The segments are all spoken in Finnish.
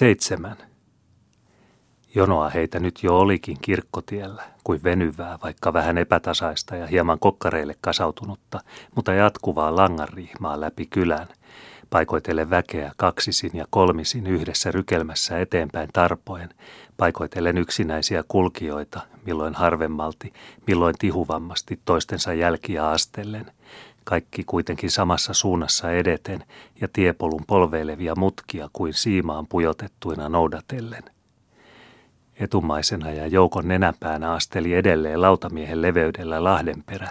Seitsemän. Jonoa heitä nyt jo olikin kirkkotiellä, kuin venyvää, vaikka vähän epätasaista ja hieman kokkareille kasautunutta, mutta jatkuvaa langanriihmaa läpi kylän, paikoitellen väkeä kaksisin ja kolmisin yhdessä rykelmässä eteenpäin tarpoen, paikoitellen yksinäisiä kulkijoita, milloin harvemmalti, milloin tihuvammasti toistensa jälkiä astellen, kaikki kuitenkin samassa suunnassa edeten ja tiepolun polveilevia mutkia kuin siimaan pujotettuina noudatellen – Etumaisena ja joukon nenäpäänä asteli edelleen lautamiehen leveydellä Lahdenperä,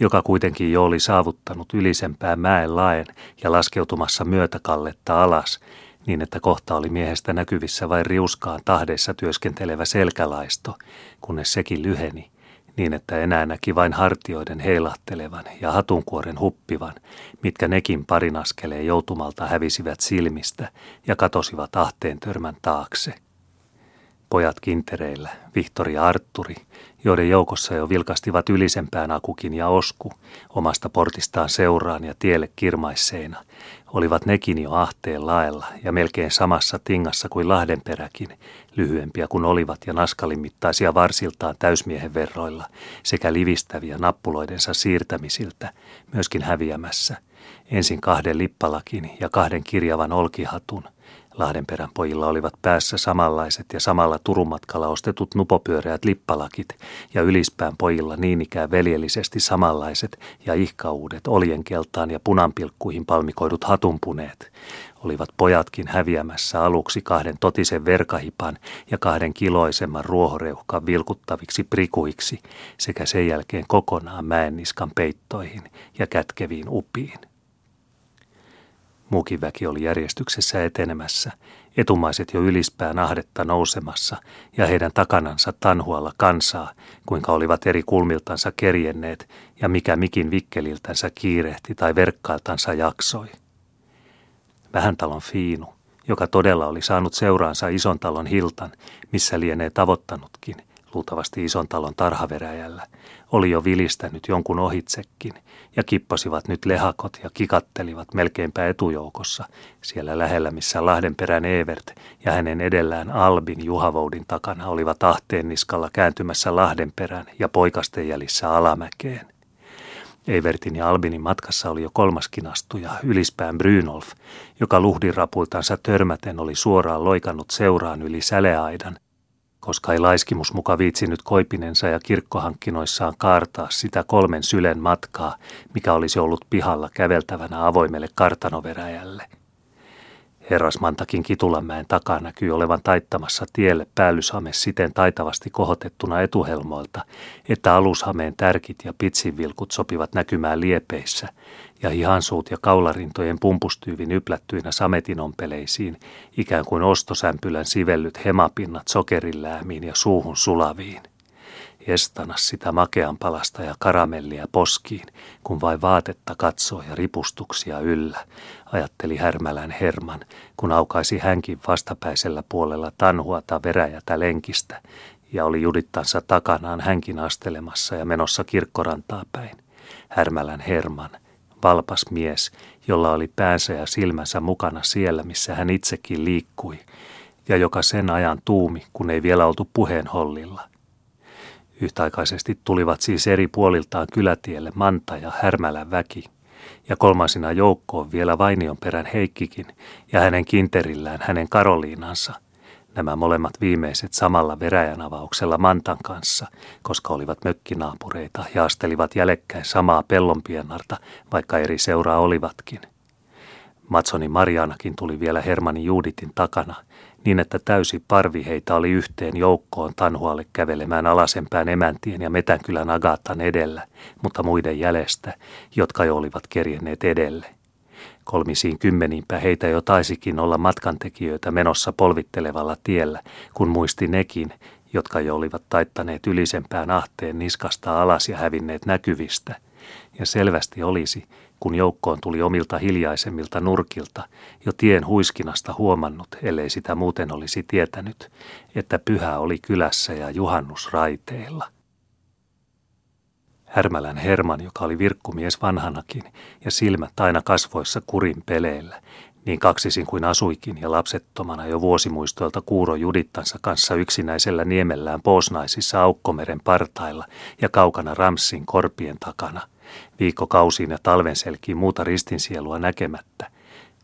joka kuitenkin jo oli saavuttanut ylisempää mäen laen ja laskeutumassa myötäkalletta alas, niin että kohta oli miehestä näkyvissä vain riuskaan tahdeissa työskentelevä selkälaisto, kunnes sekin lyheni, niin että enää näki vain hartioiden heilahtelevan ja hatunkuoren huppivan, mitkä nekin parin askeleen joutumalta hävisivät silmistä ja katosivat ahteen törmän taakse – pojat kintereillä, Vihtori ja Arturi, joiden joukossa jo vilkastivat ylisempään akukin ja osku, omasta portistaan seuraan ja tielle kirmaisseina, olivat nekin jo ahteen laella ja melkein samassa tingassa kuin Lahdenperäkin, lyhyempiä kuin olivat ja naskalimittaisia varsiltaan täysmiehen verroilla sekä livistäviä nappuloidensa siirtämisiltä, myöskin häviämässä, ensin kahden lippalakin ja kahden kirjavan olkihatun – Lahdenperän pojilla olivat päässä samanlaiset ja samalla Turunmatkalla ostetut nupopyöreät lippalakit ja ylispään pojilla niin ikään veljellisesti samanlaiset ja ihkauudet oljenkeltaan ja punanpilkkuihin palmikoidut hatunpuneet. Olivat pojatkin häviämässä aluksi kahden totisen verkahipan ja kahden kiloisemman ruohoreuhkan vilkuttaviksi prikuiksi sekä sen jälkeen kokonaan mäenniskan peittoihin ja kätkeviin upiin. Muukin väki oli järjestyksessä etenemässä, etumaiset jo ylispään ahdetta nousemassa ja heidän takanansa tanhualla kansaa, kuinka olivat eri kulmiltansa kerjenneet ja mikä mikin vikkeliltänsä kiirehti tai verkkailtansa jaksoi. Vähän talon Fiinu, joka todella oli saanut seuraansa ison talon hiltan, missä lienee tavoittanutkin – luultavasti ison talon tarhaveräjällä, oli jo vilistänyt jonkun ohitsekin ja kippasivat nyt lehakot ja kikattelivat melkeinpä etujoukossa, siellä lähellä missä Lahdenperän Evert ja hänen edellään Albin Juhavoudin takana olivat ahteen niskalla kääntymässä Lahdenperän ja poikasten jäljissä alamäkeen. Eivertin ja Albinin matkassa oli jo kolmaskin astuja, ylispään Brynolf, joka luhdirapuiltansa törmäten oli suoraan loikannut seuraan yli säleaidan koska ei laiskimus muka viitsinyt koipinensa ja kirkkohankkinoissaan kaartaa sitä kolmen sylen matkaa, mikä olisi ollut pihalla käveltävänä avoimelle kartanoveräjälle. Herrasmantakin Kitulanmäen takaa näkyy olevan taittamassa tielle päällyshame siten taitavasti kohotettuna etuhelmoilta, että alushameen tärkit ja pitsinvilkut sopivat näkymään liepeissä, ja hihansuut ja kaularintojen pumpustyyvin yplättyinä sametinompeleisiin, ikään kuin ostosämpylän sivellyt hemapinnat sokeriläämiin ja suuhun sulaviin. Estana sitä makean palasta ja karamellia poskiin, kun vain vaatetta katsoo ja ripustuksia yllä, ajatteli Härmälän Herman, kun aukaisi hänkin vastapäisellä puolella tanhuata veräjätä lenkistä, ja oli judittansa takanaan hänkin astelemassa ja menossa kirkkorantaa päin. Härmälän Herman, valpas mies, jolla oli päänsä ja silmänsä mukana siellä, missä hän itsekin liikkui, ja joka sen ajan tuumi, kun ei vielä oltu puheenhollilla. Yhtäaikaisesti tulivat siis eri puoliltaan kylätielle Manta ja Härmälän väki, ja kolmasina joukkoon vielä Vainion perän Heikkikin ja hänen kinterillään hänen Karoliinansa – nämä molemmat viimeiset samalla veräjän avauksella Mantan kanssa, koska olivat mökkinaapureita ja astelivat jälekkäin samaa pellonpienarta, vaikka eri seuraa olivatkin. Matsoni Marianakin tuli vielä Hermanin Juuditin takana, niin että täysi parvi heitä oli yhteen joukkoon Tanhualle kävelemään alasempään emäntien ja Metänkylän Agaattan edellä, mutta muiden jäljestä, jotka jo olivat kerjenneet edelle – Kolmisiin kymmeniinpä heitä jo taisikin olla matkantekijöitä menossa polvittelevalla tiellä, kun muisti nekin, jotka jo olivat taittaneet ylisempään ahteen niskasta alas ja hävinneet näkyvistä. Ja selvästi olisi, kun joukkoon tuli omilta hiljaisemmilta nurkilta, jo tien huiskinasta huomannut, ellei sitä muuten olisi tietänyt, että pyhä oli kylässä ja juhannus raiteilla. Härmälän Herman, joka oli virkkumies vanhanakin ja silmät aina kasvoissa kurin peleillä, Niin kaksisin kuin asuikin ja lapsettomana jo vuosimuistoilta kuuro judittansa kanssa yksinäisellä niemellään poosnaisissa aukkomeren partailla ja kaukana Ramsin korpien takana, viikkokausiin ja talven selkiin muuta ristinsielua näkemättä.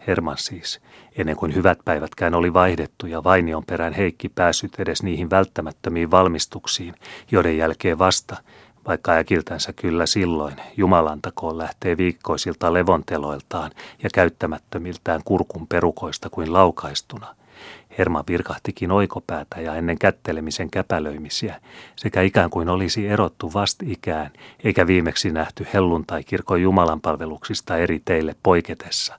Herman siis, ennen kuin hyvät päivätkään oli vaihdettu ja Vainion perään Heikki päässyt edes niihin välttämättömiin valmistuksiin, joiden jälkeen vasta – vaikka äkiltänsä kyllä silloin Jumalantakoon lähtee viikkoisilta levonteloiltaan ja käyttämättömiltään kurkun perukoista kuin laukaistuna. Herma virkahtikin oikopäätä ja ennen kättelemisen käpälöimisiä, sekä ikään kuin olisi erottu vastikään, eikä viimeksi nähty helluntai-kirkon jumalanpalveluksista eri teille poiketessa.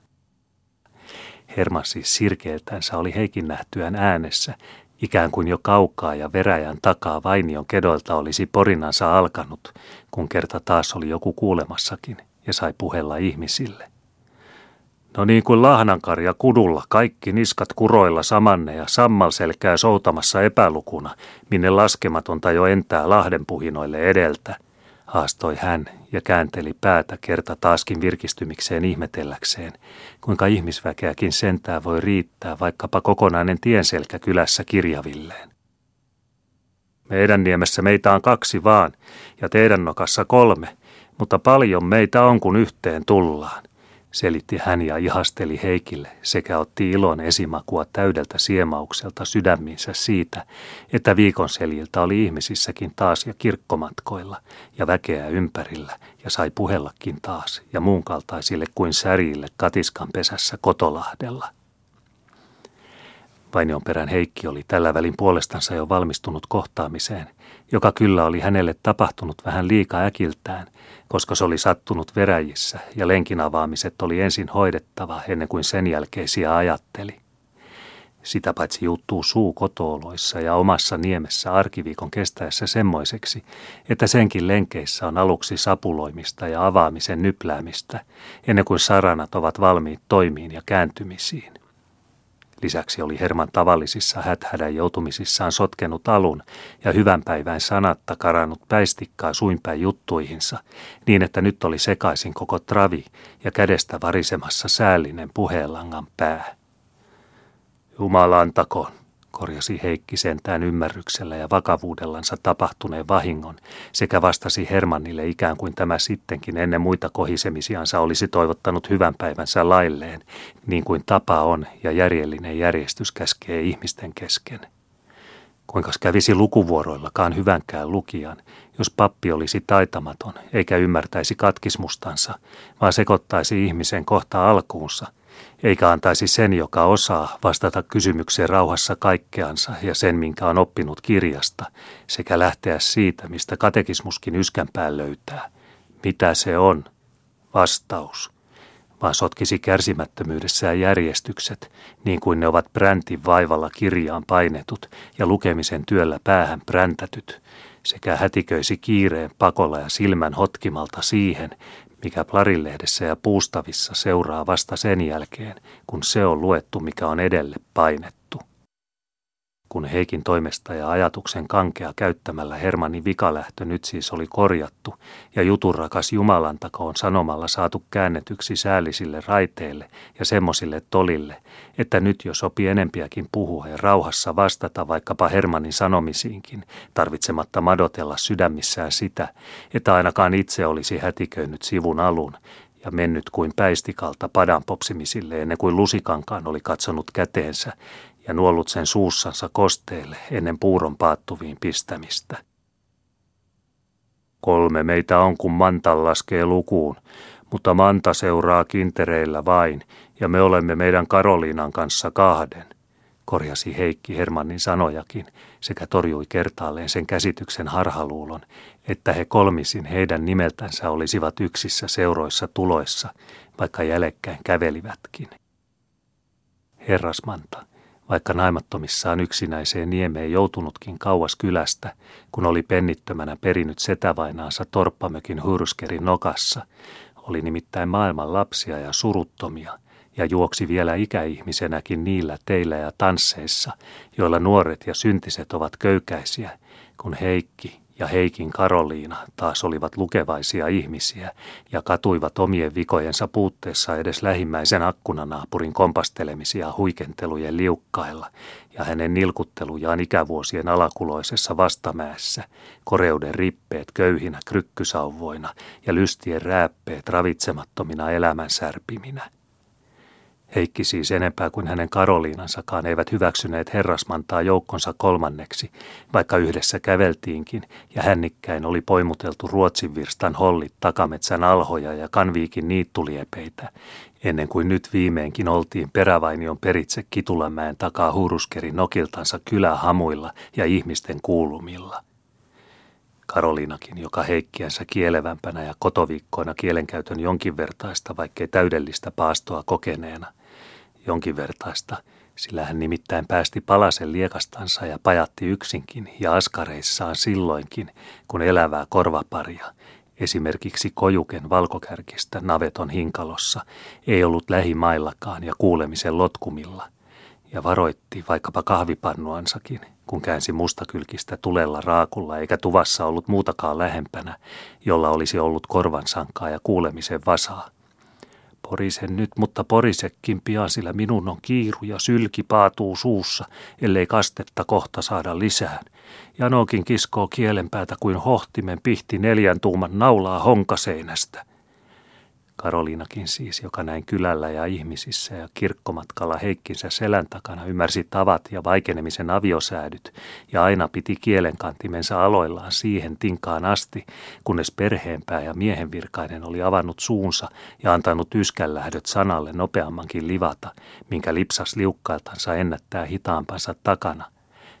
Herma siis sirkeeltänsä oli Heikin nähtyään äänessä, Ikään kuin jo kaukaa ja veräjän takaa Vainion kedoilta olisi porinansa alkanut, kun kerta taas oli joku kuulemassakin ja sai puhella ihmisille. No niin kuin lahnankarja kudulla, kaikki niskat kuroilla samanne ja sammalselkää soutamassa epälukuna, minne laskematonta jo entää lahdenpuhinoille edeltä – haastoi hän ja käänteli päätä kerta taaskin virkistymikseen ihmetelläkseen, kuinka ihmisväkeäkin sentää voi riittää vaikkapa kokonainen tienselkä kylässä kirjavilleen. Meidän niemessä meitä on kaksi vaan, ja teidän nokassa kolme, mutta paljon meitä on, kun yhteen tullaan selitti hän ja ihasteli Heikille sekä otti ilon esimakua täydeltä siemaukselta sydäminsä siitä, että viikonseljiltä oli ihmisissäkin taas ja kirkkomatkoilla ja väkeä ympärillä ja sai puhellakin taas ja muun kaltaisille kuin särjille katiskan pesässä Kotolahdella. Vainion perän Heikki oli tällä välin puolestansa jo valmistunut kohtaamiseen, joka kyllä oli hänelle tapahtunut vähän liika äkiltään – koska se oli sattunut veräjissä ja lenkin avaamiset oli ensin hoidettava ennen kuin sen jälkeisiä ajatteli. Sitä paitsi juttuu suu kotooloissa ja omassa niemessä arkiviikon kestäessä semmoiseksi, että senkin lenkeissä on aluksi sapuloimista ja avaamisen nypläämistä, ennen kuin saranat ovat valmiit toimiin ja kääntymisiin. Lisäksi oli Herman tavallisissa häthädän joutumisissaan sotkenut alun ja hyvän päivän sanatta karannut päistikkaa suinpäin juttuihinsa, niin että nyt oli sekaisin koko travi ja kädestä varisemassa säällinen puheenlangan pää. Jumalan takoon, korjasi Heikki sentään ymmärryksellä ja vakavuudellansa tapahtuneen vahingon, sekä vastasi Hermannille ikään kuin tämä sittenkin ennen muita kohisemisiansa olisi toivottanut hyvän päivänsä lailleen, niin kuin tapa on ja järjellinen järjestys käskee ihmisten kesken. Kuinka kävisi lukuvuoroillakaan hyvänkään lukijan, jos pappi olisi taitamaton eikä ymmärtäisi katkismustansa, vaan sekoittaisi ihmisen kohta alkuunsa – eikä antaisi sen, joka osaa, vastata kysymykseen rauhassa kaikkeansa ja sen, minkä on oppinut kirjasta, sekä lähteä siitä, mistä katekismuskin yskänpään löytää. Mitä se on? Vastaus. Vaan sotkisi kärsimättömyydessään järjestykset, niin kuin ne ovat präntin vaivalla kirjaan painetut ja lukemisen työllä päähän präntätyt, sekä hätiköisi kiireen pakolla ja silmän hotkimalta siihen, mikä Plarilehdessä ja Puustavissa seuraa vasta sen jälkeen, kun se on luettu, mikä on edelle painettu. Kun Heikin toimesta ja ajatuksen kankea käyttämällä Hermannin vikalähtö nyt siis oli korjattu ja juturrakas Jumalan takoon sanomalla saatu käännetyksi säällisille raiteille ja semmosille tolille, että nyt jo sopii enempiäkin puhua ja rauhassa vastata vaikkapa Hermannin sanomisiinkin, tarvitsematta madotella sydämissään sitä, että ainakaan itse olisi hätiköinyt sivun alun ja mennyt kuin päistikalta padan popsimisille ennen kuin lusikankaan oli katsonut käteensä ja nuollut sen suussansa kosteelle ennen puuron paattuviin pistämistä. Kolme meitä on, kun Manta laskee lukuun, mutta Manta seuraa kintereillä vain, ja me olemme meidän Karoliinan kanssa kahden, korjasi Heikki Hermannin sanojakin, sekä torjui kertaalleen sen käsityksen harhaluulon, että he kolmisin heidän nimeltänsä olisivat yksissä seuroissa tuloissa, vaikka jälekkäin kävelivätkin. Herrasmanta, vaikka naimattomissaan yksinäiseen niemeen joutunutkin kauas kylästä, kun oli pennittömänä perinyt setävainaansa torppamökin hurskerin nokassa, oli nimittäin maailman lapsia ja suruttomia, ja juoksi vielä ikäihmisenäkin niillä teillä ja tansseissa, joilla nuoret ja syntiset ovat köykäisiä, kun Heikki ja Heikin Karoliina taas olivat lukevaisia ihmisiä ja katuivat omien vikojensa puutteessa edes lähimmäisen akkunanaapurin kompastelemisia huikentelujen liukkailla ja hänen nilkuttelujaan ikävuosien alakuloisessa vastamäessä, koreuden rippeet köyhinä krykkysauvoina ja lystien rääppeet ravitsemattomina elämän särpiminä – Heikki siis enempää kuin hänen Karoliinansakaan eivät hyväksyneet herrasmantaa joukkonsa kolmanneksi, vaikka yhdessä käveltiinkin ja hännikkäin oli poimuteltu Ruotsin virstan hollit takametsän alhoja ja kanviikin niittuliepeitä, ennen kuin nyt viimeinkin oltiin perävainion peritse Kitulamäen takaa huruskerin nokiltansa kylähamuilla ja ihmisten kuulumilla. Karoliinakin, joka heikkiänsä kielevämpänä ja kotoviikkoina kielenkäytön jonkinvertaista, vaikkei täydellistä paastoa kokeneena – jonkin vertaista, sillä hän nimittäin päästi palasen liekastansa ja pajatti yksinkin ja askareissaan silloinkin, kun elävää korvaparia, esimerkiksi kojuken valkokärkistä naveton hinkalossa, ei ollut lähimaillakaan ja kuulemisen lotkumilla, ja varoitti vaikkapa kahvipannuansakin, kun käänsi mustakylkistä tulella raakulla eikä tuvassa ollut muutakaan lähempänä, jolla olisi ollut korvansankaa ja kuulemisen vasaa – Porisen nyt, mutta porisekin pian, sillä minun on kiiru ja sylki paatuu suussa, ellei kastetta kohta saada lisään. Janokin kiskoo kielenpäätä kuin hohtimen pihti neljän tuuman naulaa honkaseinästä. Karoliinakin siis, joka näin kylällä ja ihmisissä ja kirkkomatkalla Heikkinsä selän takana ymmärsi tavat ja vaikenemisen aviosäädyt ja aina piti kielenkantimensa aloillaan siihen tinkaan asti, kunnes perheenpää ja miehenvirkainen oli avannut suunsa ja antanut yskänlähdöt sanalle nopeammankin livata, minkä lipsas liukkailtansa ennättää hitaampansa takana.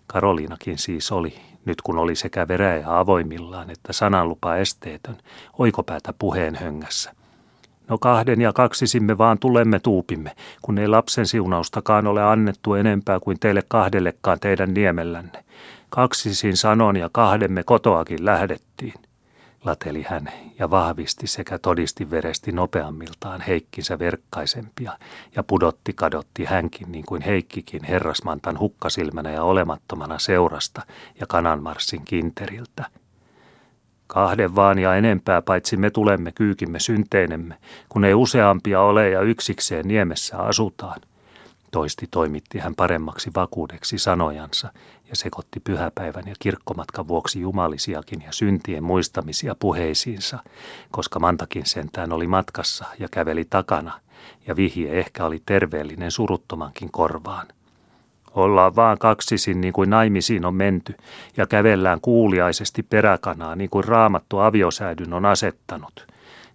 Karoliinakin siis oli, nyt kun oli sekä veräjä avoimillaan että sananlupa esteetön, oikopäätä puheen höngässä. No kahden ja kaksisimme vaan tulemme tuupimme, kun ei lapsen siunaustakaan ole annettu enempää kuin teille kahdellekaan teidän niemellänne. Kaksisin sanon ja kahdemme kotoakin lähdettiin. Lateli hän ja vahvisti sekä todisti veresti nopeammiltaan Heikkinsä verkkaisempia ja pudotti kadotti hänkin niin kuin Heikkikin herrasmantan hukkasilmänä ja olemattomana seurasta ja kananmarssin kinteriltä – Kahden vaan ja enempää, paitsi me tulemme kyykimme synteinemme, kun ei useampia ole ja yksikseen niemessä asutaan. Toisti toimitti hän paremmaksi vakuudeksi sanojansa ja sekoitti pyhäpäivän ja kirkkomatkan vuoksi jumalisiakin ja syntien muistamisia puheisiinsa, koska Mantakin sentään oli matkassa ja käveli takana, ja vihje ehkä oli terveellinen suruttomankin korvaan – Ollaan vaan kaksisin niin kuin naimisiin on menty ja kävellään kuuliaisesti peräkanaa niin kuin raamattu aviosäädyn on asettanut,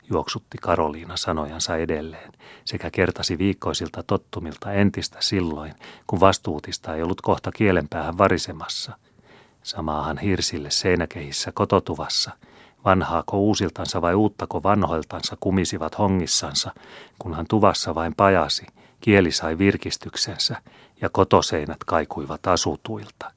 juoksutti Karoliina sanojansa edelleen sekä kertasi viikkoisilta tottumilta entistä silloin, kun vastuutista ei ollut kohta kielenpäähän varisemassa. Samaahan hirsille seinäkehissä kototuvassa, vanhaako uusiltansa vai uuttako vanhoiltansa kumisivat hongissansa, kunhan tuvassa vain pajasi, kieli sai virkistyksensä – ja kotoseinät kaikuivat asutuilta.